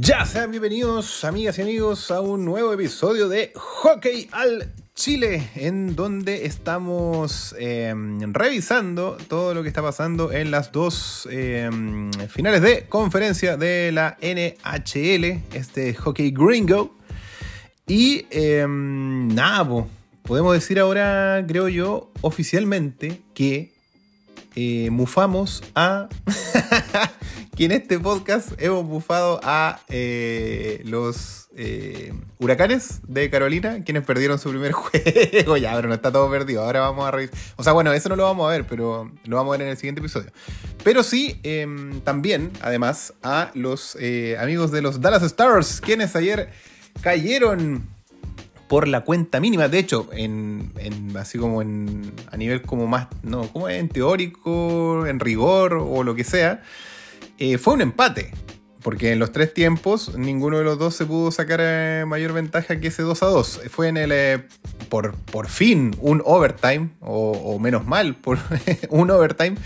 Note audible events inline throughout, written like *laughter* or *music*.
Ya sean bienvenidos, amigas y amigos, a un nuevo episodio de Hockey al Chile, en donde estamos eh, revisando todo lo que está pasando en las dos eh, finales de conferencia de la NHL, este Hockey Gringo. Y eh, nada, po, podemos decir ahora, creo yo, oficialmente que eh, mufamos a. *laughs* *laughs* que en este podcast hemos mufado a eh, los eh, huracanes de Carolina, quienes perdieron su primer *laughs* juego. ya, pero no está todo perdido. Ahora vamos a revisar. O sea, bueno, eso no lo vamos a ver, pero lo vamos a ver en el siguiente episodio. Pero sí, em, también, además, a los eh, amigos de los Dallas Stars, quienes ayer cayeron por la cuenta mínima. De hecho, en- así como en, a nivel como más, no, como en teórico, en rigor o lo que sea, eh, fue un empate. Porque en los tres tiempos ninguno de los dos se pudo sacar eh, mayor ventaja que ese 2 a 2. Fue en el, eh, por, por fin, un overtime, o, o menos mal, *laughs* un overtime,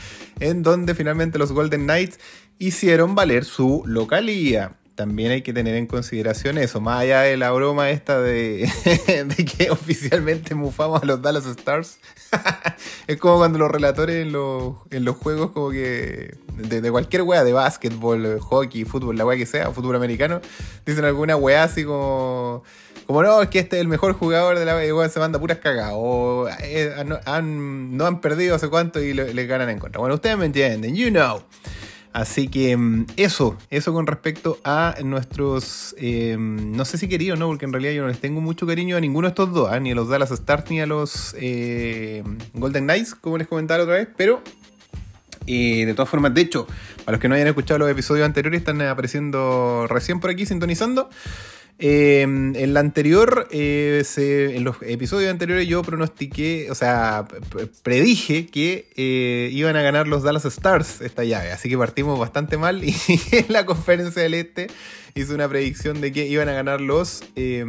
en donde finalmente los Golden Knights hicieron valer su localía. También hay que tener en consideración eso, más allá de la broma esta de, *laughs* que oficialmente mufamos a los Dallas Stars. *laughs* es como cuando los relatores en los, en los juegos como que de, cualquier wea, de básquetbol, hockey, fútbol, la wea que sea, fútbol americano, dicen alguna wea así como... Como no, es que este es el mejor jugador de la wea, se manda puras cagadas. O eh, han, no han perdido hace cuánto y le ganan en contra. Bueno, ustedes me entienden, you know. Así que mm, eso, eso con respecto a nuestros, eh, no sé si queridos, ¿no? Porque en realidad yo no les tengo mucho cariño a ninguno de estos dos, ¿ah? ni a los Dallas Stars ni a los eh, Golden Knights, como les comentaba otra vez, pero eh, de todas formas, de hecho, para los que no hayan escuchado los episodios anteriores, están apareciendo recién por aquí sintonizando. Eh, en la anterior, eh, en los episodios anteriores yo pronostiqué, o sea, predije que eh, iban a ganar los Dallas Stars esta llave. Así que partimos bastante mal y *laughs* en la conferencia del Este hice una predicción de que iban a ganar los eh,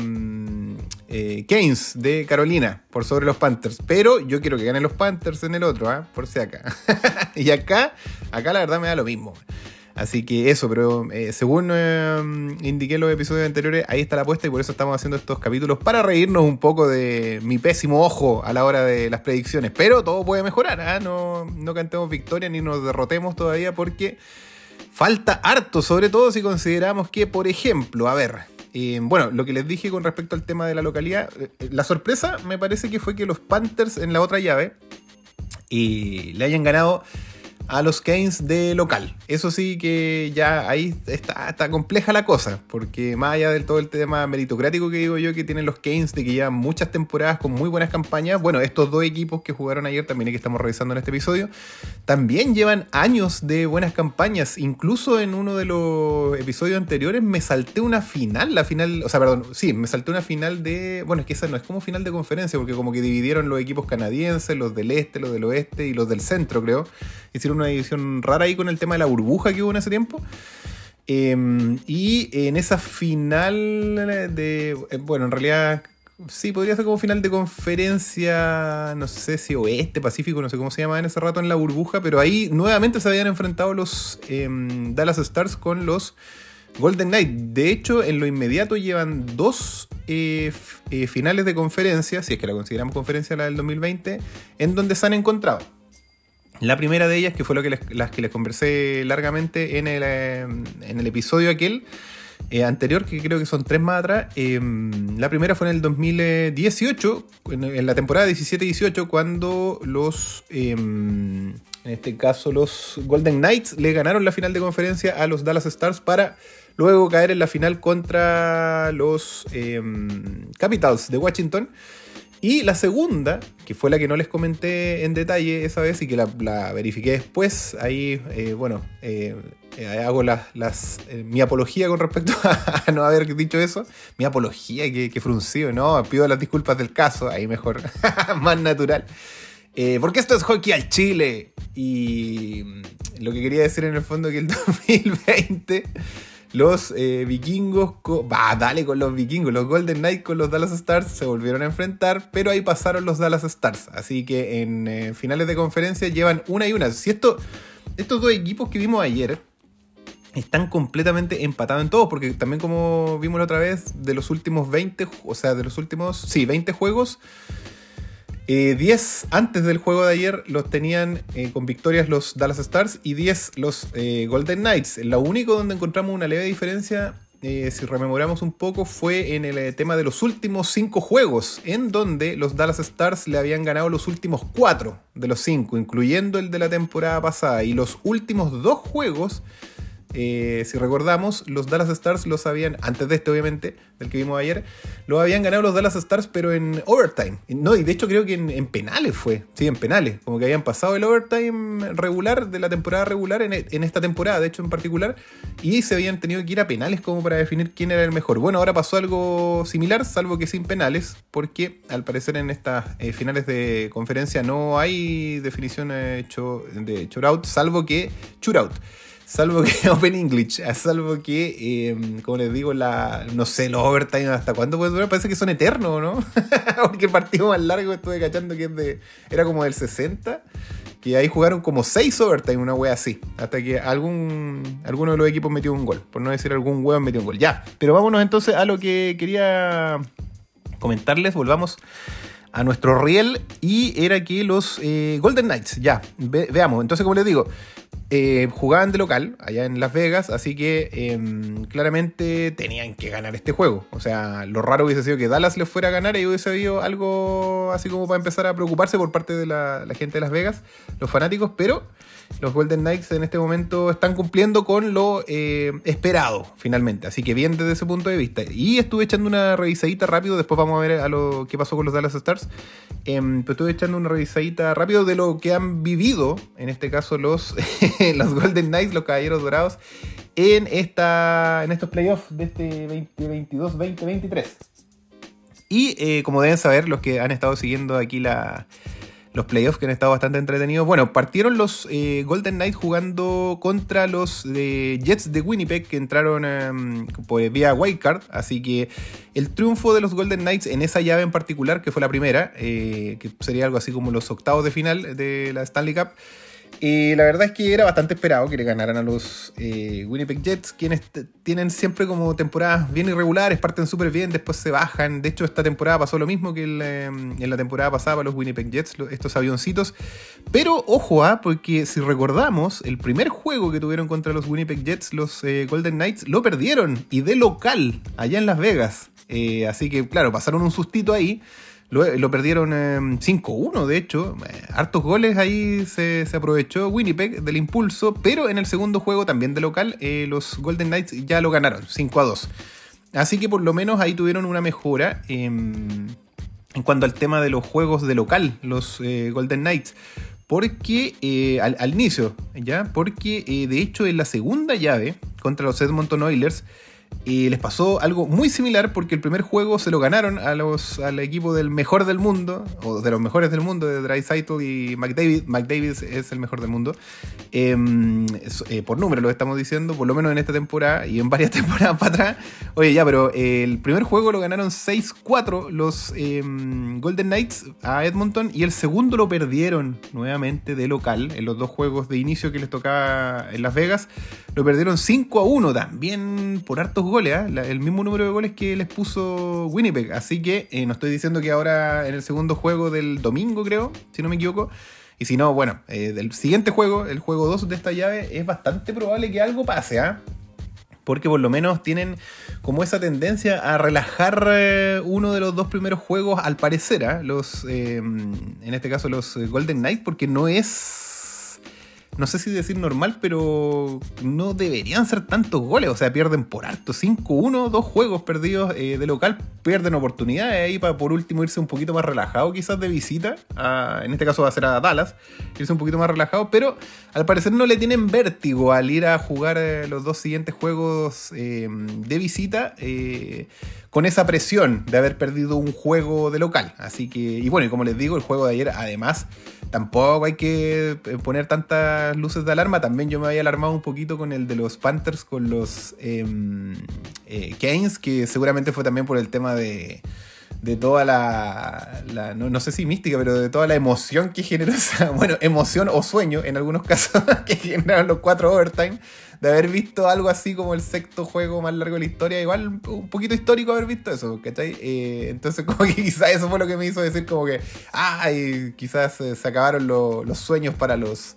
eh, Canes de Carolina por sobre los Panthers. Pero yo quiero que ganen los Panthers en el otro, ¿ah? por si acá. *laughs* y acá, acá la verdad me da lo mismo. Así que eso, pero eh, según eh, indiqué en los episodios anteriores, ahí está la apuesta y por eso estamos haciendo estos capítulos para reírnos un poco de mi pésimo ojo a la hora de las predicciones. Pero todo puede mejorar, ¿ah? no, no cantemos victoria ni nos derrotemos todavía porque falta harto, sobre todo si consideramos que, por ejemplo, a ver, eh, bueno, lo que les dije con respecto al tema de la localidad, eh, la sorpresa me parece que fue que los Panthers en la otra llave y le hayan ganado a los Canes de local. Eso sí que ya ahí está, está compleja la cosa, porque más allá del todo el tema meritocrático que digo yo que tienen los Canes de que llevan muchas temporadas con muy buenas campañas, bueno, estos dos equipos que jugaron ayer también que estamos revisando en este episodio, también llevan años de buenas campañas. Incluso en uno de los episodios anteriores me salté una final, la final, o sea, perdón, sí, me salté una final de, bueno, es que esa no es como final de conferencia, porque como que dividieron los equipos canadienses, los del este, los del oeste y los del centro, creo. Hicieron una división rara ahí con el tema de la burbuja que hubo en ese tiempo. Eh, y en esa final de, eh, bueno, en realidad Sí, podría ser como final de conferencia, no sé si oeste, pacífico, no sé cómo se llama en ese rato en la burbuja, pero ahí nuevamente se habían enfrentado los eh, Dallas Stars con los Golden Knight. De hecho, en lo inmediato llevan dos eh, eh, finales de conferencia, si es que la consideramos conferencia la del 2020, en donde se han encontrado. La primera de ellas, que fue lo que les, las que les conversé largamente en el, eh, en el episodio aquel, eh, anterior, que creo que son tres más atrás. eh, la primera fue en el 2018, en, en la temporada 17-18, cuando los, eh, en este caso, los Golden Knights le ganaron la final de conferencia a los Dallas Stars para luego caer en la final contra los Capitals de Washington. Y la segunda, que fue la que no les comenté en detalle esa vez y que la, verifiqué después, ahí, eh, bueno, eh, hago las, eh, mi apología con respecto *laughs* a, no haber dicho eso. Mi apología, que, que fruncido, ¿no? Pido las disculpas del caso, ahí mejor, *laughs* más natural. Porque esto es hockey al Chile. Y lo que quería decir en el fondo que el *laughs* 2020 los eh, vikingos, va, dale con los vikingos, los Golden Knights con los Dallas Stars se volvieron a enfrentar, pero ahí pasaron los Dallas Stars. Así que en eh, finales de conferencia llevan una y una. Si esto, estos dos equipos que vimos ayer, están completamente empatados en todos, porque también como vimos la otra vez, de los últimos 20, o sea, de los últimos, sí, 20 juegos, 10 eh, antes del juego de ayer los tenían eh, con victorias los Dallas Stars y 10 los eh, Golden Knights. Lo único donde encontramos una leve diferencia, si rememoramos un poco, fue en el tema de los últimos 5 juegos, en donde los Dallas Stars le habían ganado los últimos 4 de los 5, incluyendo el de la temporada pasada, y los últimos 2 juegos eh, si recordamos, los Dallas Stars los habían, antes de este obviamente, del que vimos ayer, lo habían ganado los Dallas Stars, pero en overtime. No, y de hecho creo que en, penales fue, sí, en penales, como que habían pasado el overtime regular de la temporada regular en, esta temporada, de hecho en particular, y se habían tenido que ir a penales como para definir quién era el mejor. Bueno, ahora pasó algo similar, salvo que sin penales, porque al parecer en estas eh, finales de conferencia no hay definición de shootout, salvo que shootout. Salvo que *laughs* Open English, salvo que, em, como les digo, la no sé, los overtime hasta cuándo puede durar, parece que son eternos, ¿no? *laughs* Porque el partido más largo estuve cachando que es de, era como del 60, que ahí jugaron como 6 overtime, una wea así, hasta que algún alguno de los equipos metió un gol, por no decir algún weón metió un gol. Ya, pero vámonos entonces a lo que quería comentarles, volvamos a nuestro riel y era que los eh, Golden Knights, ya, veamos, entonces como les digo, eh, jugaban de local allá en Las Vegas, así que em, claramente tenían que ganar este juego. O sea, lo raro hubiese sido que Dallas les fuera a ganar y hubiese habido algo así como para empezar a preocuparse por parte de la, la gente de Las Vegas, los fanáticos, pero los Golden Knights en este momento están cumpliendo con lo eh, esperado, finalmente. Así que bien desde ese punto de vista. Y estuve echando una revisadita rápido, después vamos a ver a lo que pasó con los Dallas Stars. Em, pero estuve echando una revisadita rápido de lo que han vivido, en este caso los, *laughs* Golden Knights, los Caballeros Dorados, en, esta, en estos playoffs de este 2022-2023. Y eh, como deben saber, los que han estado siguiendo aquí la, los playoffs que han estado bastante entretenidos. Bueno, partieron los eh, Golden Knights jugando contra los eh, Jets de Winnipeg que entraron em, pues, vía wildcard. Así que el triunfo de los Golden Knights en esa llave en particular, que fue la primera, eh, que sería algo así como los octavos de final de la Stanley Cup. Y la verdad es que era bastante esperado que le ganaran a los eh, Winnipeg Jets, quienes tienen siempre como temporadas bien irregulares, parten súper bien, después se bajan. De hecho, esta temporada pasó lo mismo que em, en la temporada pasada para los Winnipeg Jets, estos avioncitos. Pero ojo, ¿ah? porque si recordamos, el primer juego que tuvieron contra los Winnipeg Jets, los eh, Golden Knights, lo perdieron y de local, allá en Las Vegas. Eh, así que, claro, pasaron un sustito ahí. Lo, perdieron 5-1, em, de hecho. Eh, hartos goles ahí se, aprovechó Winnipeg del impulso, pero en el segundo juego también de local, eh, los Golden Knights ya lo ganaron, 5-2. Así que por lo menos ahí tuvieron una mejora em, en cuanto al tema de los juegos de local, los eh, Golden Knights. Porque al, al, inicio, ¿ya? Porque de hecho en la segunda llave contra los Edmonton Oilers y les pasó algo muy similar porque el primer juego se lo ganaron a los, al equipo del mejor del mundo, o de los mejores del mundo, de Dreisaitl y McDavid. McDavid es el mejor del mundo. Em, eh, por número lo estamos diciendo, por lo menos en esta temporada y en varias *laughs* temporadas para atrás. Oye, ya, pero el primer juego lo ganaron 6-4 los em, Golden Knights a Edmonton y el segundo lo perdieron nuevamente de local en los dos juegos de inicio que les tocaba en Las Vegas. Lo perdieron 5-1 también por goles, ¿ah? el mismo número de goles que les puso Winnipeg. Así que eh, no estoy diciendo que ahora en el segundo juego del domingo, creo, si no me equivoco. Y si no, bueno, eh, del siguiente juego, el juego 2 de esta llave, es bastante probable que algo pase, ¿ah? Porque por lo menos tienen como esa tendencia a relajar eh, uno de los dos primeros juegos, al parecer, ¿ah? los, en este caso los Golden Knights, porque no es no sé si decir normal, pero no deberían ser tantos goles. O sea, pierden por harto. 5-1, dos juegos perdidos eh, de local, pierden oportunidades ahí para por último irse un poquito más relajado quizás de visita. en este caso va a ser a Dallas, irse un poquito más relajado, pero al parecer no le tienen vértigo al ir a jugar eh, los dos siguientes juegos eh, de visita con esa presión de haber perdido un juego de local. Así que, y bueno, y como les digo, el juego de ayer además tampoco hay que poner luces de alarma. También yo me había alarmado un poquito con el de los Panthers, con los eh, eh, Keynes, que seguramente fue también por el tema de, de toda la, no, sé si mística, pero de toda la emoción que generó esa, *laughs* bueno, emoción o sueño en algunos casos *laughs* que generaron los cuatro overtime de haber visto algo así como el sexto juego más largo de la historia. Igual un poquito histórico haber visto eso, ¿cachai? Eh, entonces *laughs* como que quizás eso fue lo que me hizo decir como que, ay, quizás se acabaron los sueños para los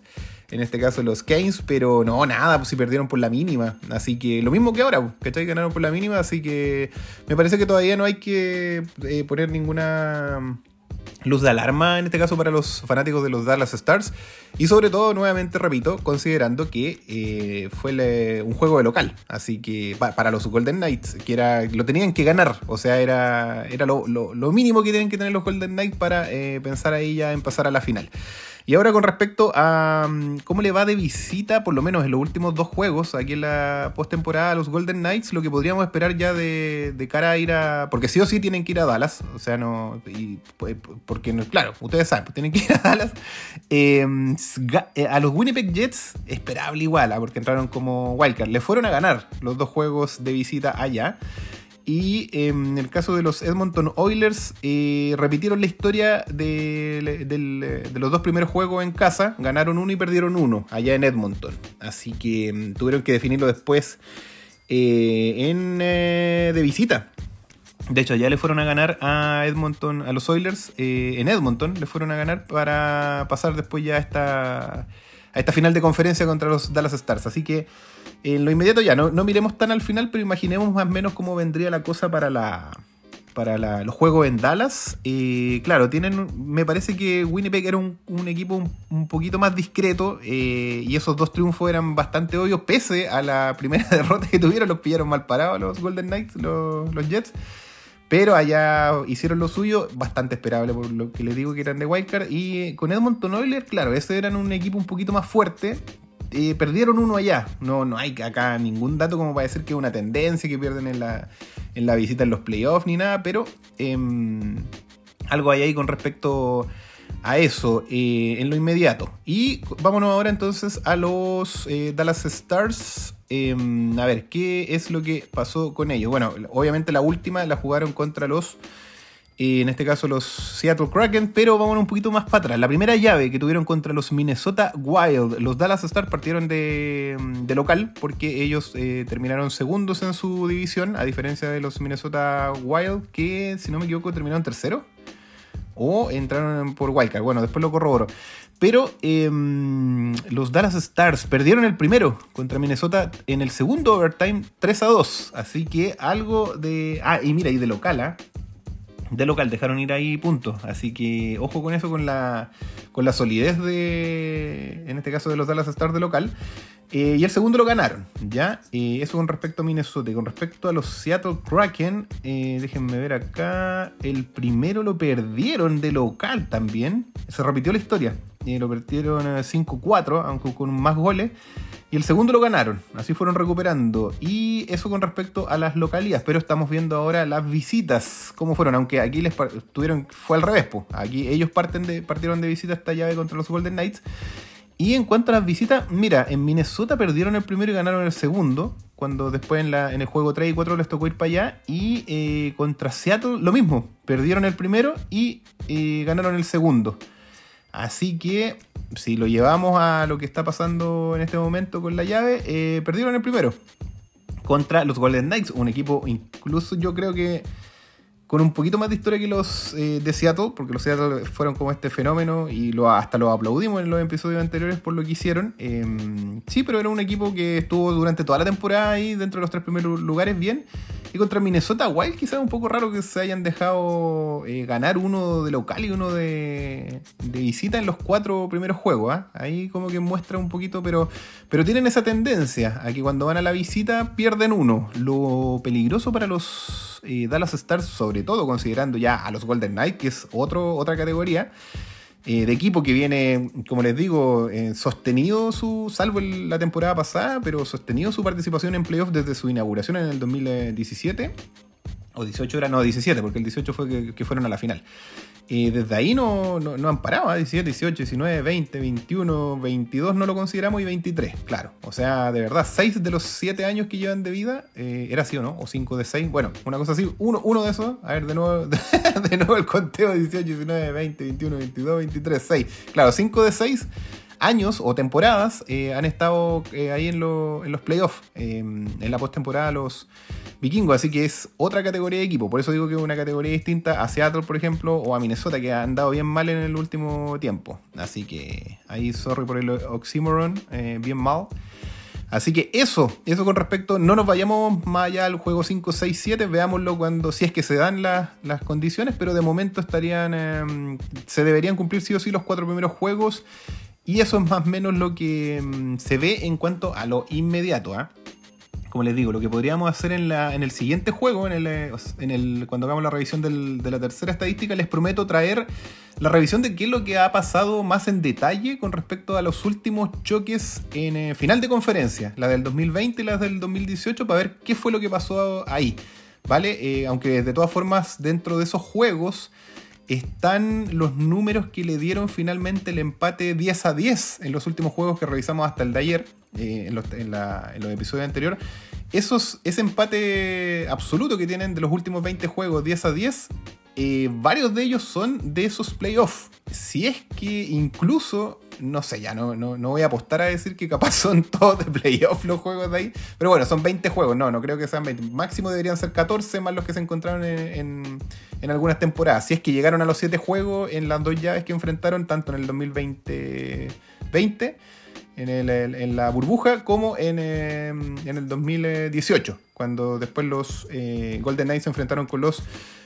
en este caso los Keynes, pero no, nada, pues si perdieron por la mínima. Así que lo mismo que ahora, ¿cachai? Ganaron por la mínima, así que me parece que todavía no hay que eh, poner ninguna luz de alarma en este caso para los fanáticos de los Dallas Stars y sobre todo nuevamente repito considerando que eh, fue un juego de local así que para los Golden Knights que era lo tenían que ganar o sea era, era lo, mínimo que tienen que tener los Golden Knights para eh, pensar ahí ya en pasar a la final y ahora con respecto a mm, cómo le va de visita, por lo menos en los últimos dos juegos, aquí en la postemporada los Golden Knights, lo que podríamos esperar ya de, cara a ir a... Porque sí o sí tienen que ir a Dallas, o sea, no... Y, pues, porque, claro, ustedes saben, pues tienen que ir a Dallas. Em, eh, a los Winnipeg Jets, esperable igual, ¿ah? porque entraron como wildcard. Le fueron a ganar los dos juegos de visita allá. Y em, en el caso de los Edmonton Oilers, eh, repitieron la historia de, los dos primeros juegos en casa. Ganaron uno y perdieron uno allá en Edmonton. Así que em, tuvieron que definirlo después eh, en, eh, de visita. De hecho, ya le fueron a ganar a Edmonton, a los Oilers en Edmonton. Le fueron a ganar para pasar después ya a esta, a esta final de conferencia contra los Dallas Stars. Así que en lo inmediato ya, no, no miremos tan al final, pero imaginemos más o menos cómo vendría la cosa para la para los juegos en Dallas. Eh, claro, tienen. Me parece que Winnipeg era un, equipo un, poquito más discreto. Eh, y esos dos triunfos eran bastante obvios. Pese a la primera *laughs* derrota que tuvieron, los pillaron mal parados los Golden Knights, los, Jets. Pero allá hicieron lo suyo, bastante esperable por lo que les digo que eran de Wildcard. Y con Edmonton Oilers, claro, ese eran un equipo un poquito más fuerte. Eh, perdieron uno allá. No, no hay acá ningún dato como para decir que es una tendencia que pierden en la, en la visita en los playoffs ni nada, pero em, algo hay ahí con respecto a eso eh, en lo inmediato. Y vámonos ahora entonces a los eh, Dallas Stars. Em, a ver, ¿qué es lo que pasó con ellos? Bueno, obviamente la última la jugaron contra los en este caso los Seattle Kraken, pero vamos un poquito más para atrás. La primera llave que tuvieron contra los Minnesota Wild, los Dallas Stars partieron de, local porque ellos eh, terminaron segundos en su división, a diferencia de los Minnesota Wild, que si no me equivoco terminaron tercero. O entraron por Wildcard. Bueno, después lo corroboro. Pero em, los Dallas Stars perdieron el primero contra Minnesota en el segundo overtime 3 a 2. Así que algo de. Ah, y mira, y de local, ¿ah? De local, dejaron ir ahí puntos. Así que ojo con eso, con la, con la solidez de, en este caso de los Dallas Stars de local. Eh, y el segundo lo ganaron, ¿ya? Eh, eso con respecto a Minnesota. Con respecto a los Seattle Kraken, eh, déjenme ver acá. El primero lo perdieron de local también. Se repitió la historia. Lo perdieron 5-4, aunque con más goles. Y el segundo lo ganaron, así fueron recuperando. Y eso con respecto a las localidades, pero estamos viendo ahora las visitas, cómo fueron, aunque aquí les tuvieron, fue al revés, pues. aquí ellos parten de, partieron de visita esta llave contra los Golden Knights. Y en cuanto a las visitas, mira, en Minnesota perdieron el primero y ganaron el segundo, cuando después en, la, en el juego 3 y 4 les tocó ir para allá. Y eh, contra Seattle lo mismo, perdieron el primero y eh, ganaron el segundo. Así que si lo llevamos a lo que está pasando en este momento con la llave, eh, perdieron el primero contra los Golden Knights, un equipo incluso yo creo que con un poquito más de historia que los eh, de Seattle, porque los Seattle fueron como este fenómeno y lo, hasta lo aplaudimos en los episodios anteriores por lo que hicieron. Em, sí, pero era un equipo que estuvo durante toda la temporada ahí dentro de los tres primeros lugares bien. Y contra Minnesota Wild quizás un poco raro que se hayan dejado eh, ganar uno de local y uno de, visita en los cuatro primeros juegos. ¿ah? Ahí como que muestra un poquito, pero, pero tienen esa tendencia a que cuando van a la visita pierden uno. Lo peligroso para los eh, Dallas Stars sobre todo considerando ya a los Golden Knights, que es otro, otra categoría. Eh, de equipo que viene, como les digo, eh, sostenido su, salvo la temporada pasada, pero sostenido su participación en playoffs desde su inauguración en el 2017. O 18 era, no, 17, porque el 18 fue que fueron a la final. Y desde ahí no, no, han parado, 17, 18, 19, 20, 21, 22 no lo consideramos y 23, claro. O sea, de verdad, 6 de los 7 años que llevan de vida, eh, era así o no, o 5 de 6, bueno, una cosa así, uno, uno de esos, a ver, de nuevo, *laughs* de nuevo el conteo, 18, 19, 20, 21, 22, 23, 6. Claro, 5 de 6 años o temporadas han estado ahí en, en, los playoffs, en la postemporada los vikingos, así que es otra categoría de equipo. Por eso digo que es una categoría distinta a Seattle, por ejemplo, o a Minnesota, que han andado bien mal en el último tiempo. Así que ahí, sorry por el oxymoron, bien mal. Así que eso, eso con respecto, no nos vayamos más allá al juego 5, 6, 7, veámoslo cuando, si es que se dan las, condiciones, pero de momento estarían, em, se deberían cumplir sí o sí los cuatro primeros juegos, y eso es más o menos lo que em, se ve en cuanto a lo inmediato. ¿ah? Como les digo, lo que podríamos hacer en, el siguiente juego, eh, en el, cuando hagamos la revisión de la tercera estadística, les prometo traer la revisión de qué es lo que ha pasado más en detalle con respecto a los últimos choques en eh, final de conferencia, la del 2020 y la del 2018, para ver qué fue lo que pasó ahí. ¿Vale? Eh, aunque de todas formas, dentro de esos juegos están los números que le dieron finalmente el empate 10 a 10 en los últimos juegos que revisamos hasta el de ayer, en, los, episodios anteriores. Esos, ese empate absoluto que tienen de los últimos 20 juegos 10 a 10, eh, varios de ellos son de esos playoffs. Si es que incluso, no sé, ya no, no, voy a apostar a decir que capaz *laughs* son todos de playoffs los juegos de ahí. Pero bueno, son 20 juegos, no, no creo que sean 20. Máximo deberían ser 14 más los que se encontraron en, en, algunas temporadas. Si es que llegaron a los 7 juegos en las dos llaves que enfrentaron, tanto en el 2020 20 en, la burbuja como en, em, el 2018, cuando después los eh, Golden Knights se enfrentaron con los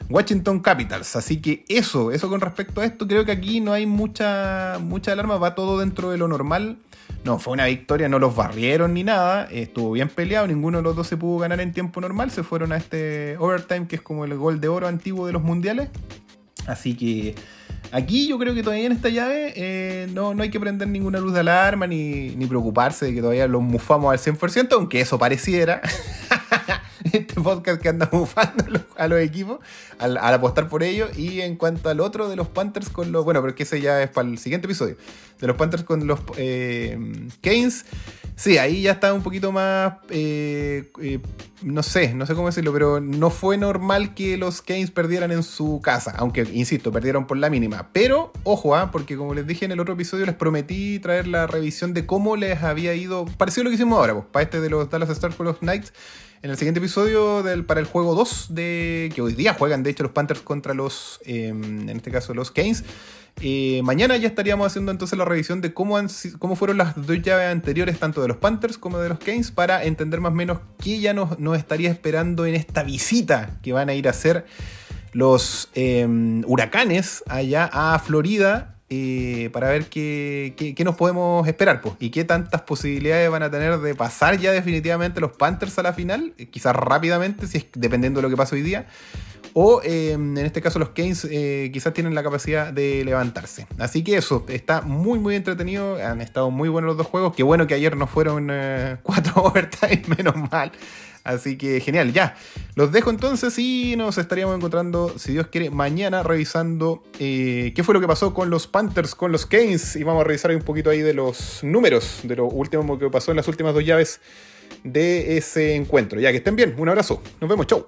Washington Capitals. Así que eso, eso con respecto a esto, creo que aquí no hay mucha, mucha alarma, va todo dentro de lo normal. No, fue una victoria, no los barrieron ni nada, estuvo bien peleado, ninguno de los dos se pudo ganar en tiempo normal, se fueron a este overtime que es como el gol de oro antiguo de los mundiales. Así que Aquí yo creo que todavía en esta llave eh, no, no, hay que prender ninguna luz de alarma ni, preocuparse de que todavía los mufamos al 100%, aunque eso pareciera. *laughs* este podcast que anda bufando a los equipos al, apostar por ellos. Y en cuanto al otro de los Panthers con los. Bueno, pero que ese ya es para el siguiente episodio. De los Panthers con los eh, Canes. Sí, ahí ya está un poquito más. Eh, eh, no sé, no sé cómo decirlo, pero no fue normal que los Canes perdieran en su casa. Aunque, insisto, perdieron por la mínima. Pero, ojo, ¿ah? porque como les dije en el otro episodio, les prometí traer la revisión de cómo les había ido. Parecido a lo que hicimos ahora, pues, para este de los Dallas Stars con los Knights en el siguiente episodio del, para el juego 2, de, que hoy día juegan de hecho los Panthers contra los, em, en este caso los Canes, mañana ya estaríamos haciendo entonces la revisión de cómo, fueron las dos llaves anteriores, tanto de los Panthers como de los Canes, para entender más o menos qué ya nos, nos estaría esperando en esta visita que van a ir a hacer los em, huracanes allá a Florida eh, para ver qué, qué, nos podemos esperar pues, y qué tantas posibilidades van a tener de pasar ya definitivamente los Panthers a la final, eh, quizás rápidamente, si es, dependiendo de lo que pase hoy día. O em, en este caso los Keynes eh, quizás tienen la capacidad de levantarse. Así que eso, está muy muy entretenido. Han estado muy buenos los dos juegos. Qué bueno que ayer no fueron *laughs* cuatro overtime, menos mal. Así que genial, ya. Los dejo entonces y nos estaríamos encontrando, si Dios quiere, mañana revisando eh, qué fue lo que pasó con los Panthers, con los Canes. Y vamos a revisar un poquito ahí de los números, de lo último que pasó en las últimas dos llaves de ese encuentro. Ya que estén bien, un abrazo. Nos vemos, chau.